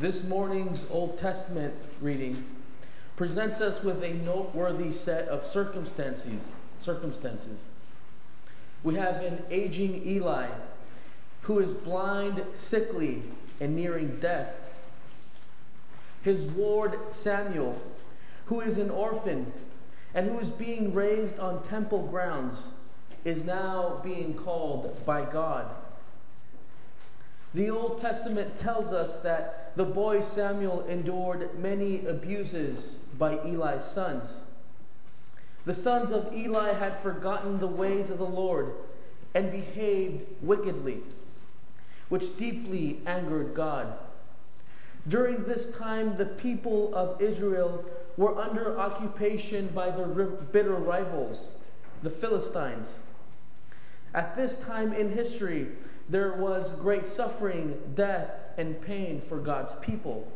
This morning's Old Testament reading presents us with a noteworthy set of circumstances. Circumstances. We have an aging Eli who is blind, sickly, and nearing death. His ward Samuel, who is an orphan and who is being raised on temple grounds, is now being called by God. The Old Testament tells us that the boy Samuel endured many abuses by Eli's sons. The sons of Eli had forgotten the ways of the Lord and behaved wickedly, which deeply angered God. During this time, the people of Israel were under occupation by their bitter rivals, the Philistines. At this time in history, there was great suffering, death, and pain for God's people.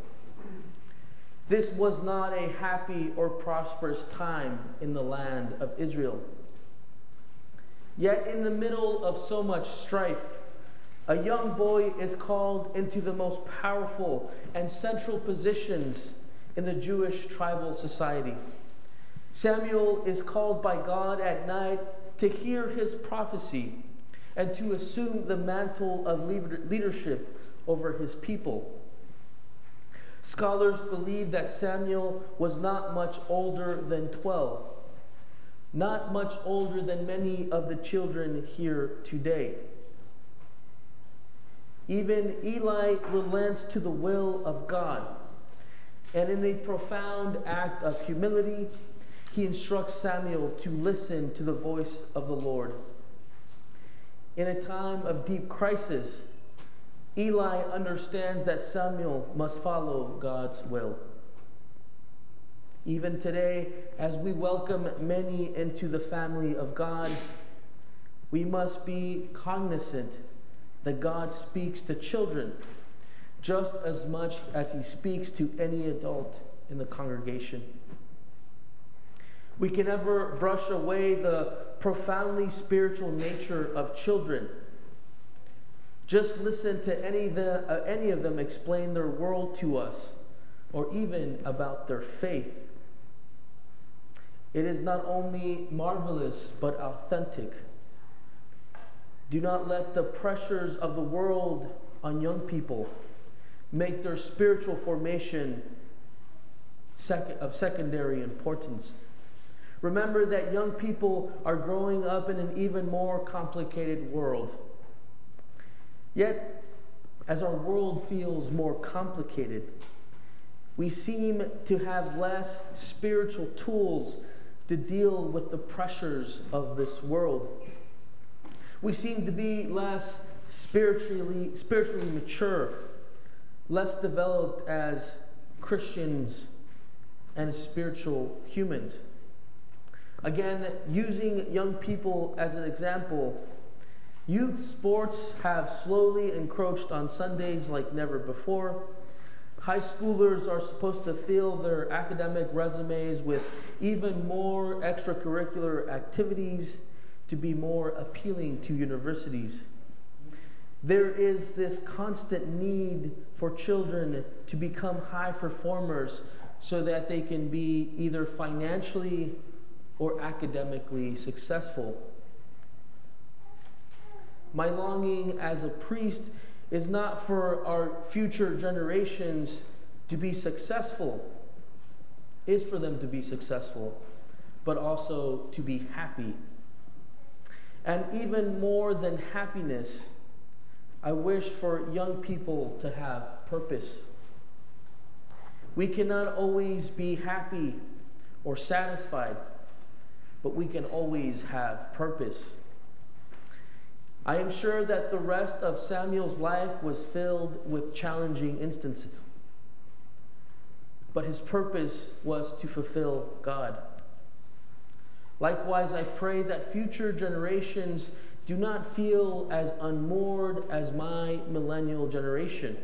This was not a happy or prosperous time in the land of Israel. Yet, in the middle of so much strife, a young boy is called into the most powerful and central positions in the Jewish tribal society. Samuel is called by God at night to hear his prophecy and to assume the mantle of leadership over his people. Scholars believe that Samuel was not much older than 12, not much older than many of the children here today. Even Eli relents to the will of God, and in a profound act of humility, he instructs Samuel to listen to the voice of the Lord. In a time of deep crisis, Eli understands that Samuel must follow God's will. Even today, as we welcome many into the family of God, we must be cognizant that God speaks to children just as much as he speaks to any adult in the congregation. We can never brush away the profoundly spiritual nature of children. Just listen to any of, the, uh, any of them explain their world to us, or even about their faith. It is not only marvelous, but authentic. Do not let the pressures of the world on young people make their spiritual formation sec- of secondary importance. Remember that young people are growing up in an even more complicated world. Yet, as our world feels more complicated, we seem to have less spiritual tools to deal with the pressures of this world. We seem to be less spiritually, spiritually mature, less developed as Christians and spiritual humans. Again, using young people as an example, youth sports have slowly encroached on Sundays like never before. High schoolers are supposed to fill their academic resumes with even more extracurricular activities to be more appealing to universities. There is this constant need for children to become high performers so that they can be either financially or academically successful. My longing as a priest is not for our future generations to be successful, is for them to be successful, but also to be happy. And even more than happiness, I wish for young people to have purpose. We cannot always be happy or satisfied but we can always have purpose. I am sure that the rest of Samuel's life was filled with challenging instances. But his purpose was to fulfill God. Likewise, I pray that future generations do not feel as unmoored as my millennial generation.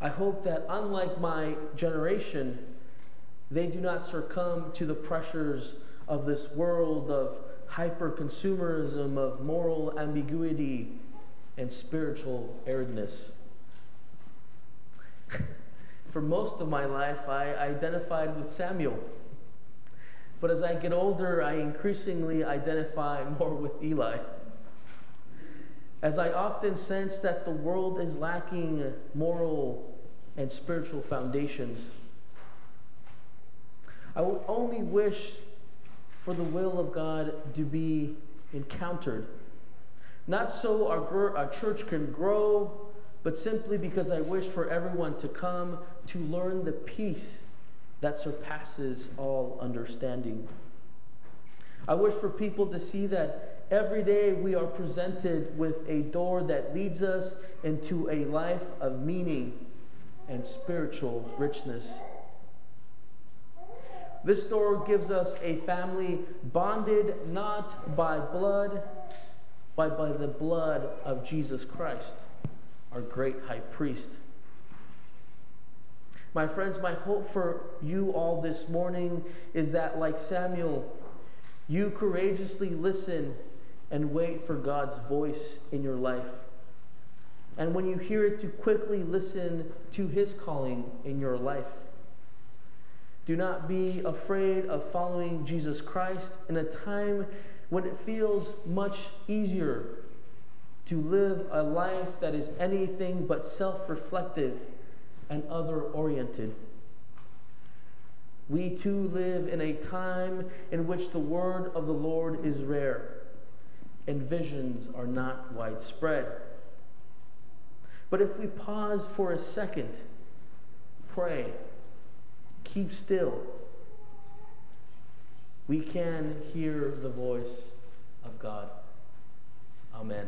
I hope that, unlike my generation, they do not succumb to the pressures of this world of hyper consumerism, of moral ambiguity, and spiritual aridness. For most of my life, I identified with Samuel. But as I get older, I increasingly identify more with Eli. As I often sense that the world is lacking moral and spiritual foundations, I would only wish for the will of God to be encountered. Not so our, our church can grow, but simply because I wish for everyone to come to learn the peace that surpasses all understanding. I wish for people to see that every day we are presented with a door that leads us into a life of meaning and spiritual richness. This door gives us a family bonded not by blood, but by the blood of Jesus Christ, our great high priest. My friends, my hope for you all this morning is that, like Samuel, you courageously listen and wait for God's voice in your life. And when you hear it, to quickly listen to his calling in your life. Do not be afraid of following Jesus Christ in a time when it feels much easier to live a life that is anything but self reflective and other oriented. We too live in a time in which the word of the Lord is rare and visions are not widespread. But if we pause for a second, pray, keep still, we can hear the voice of God. Amen.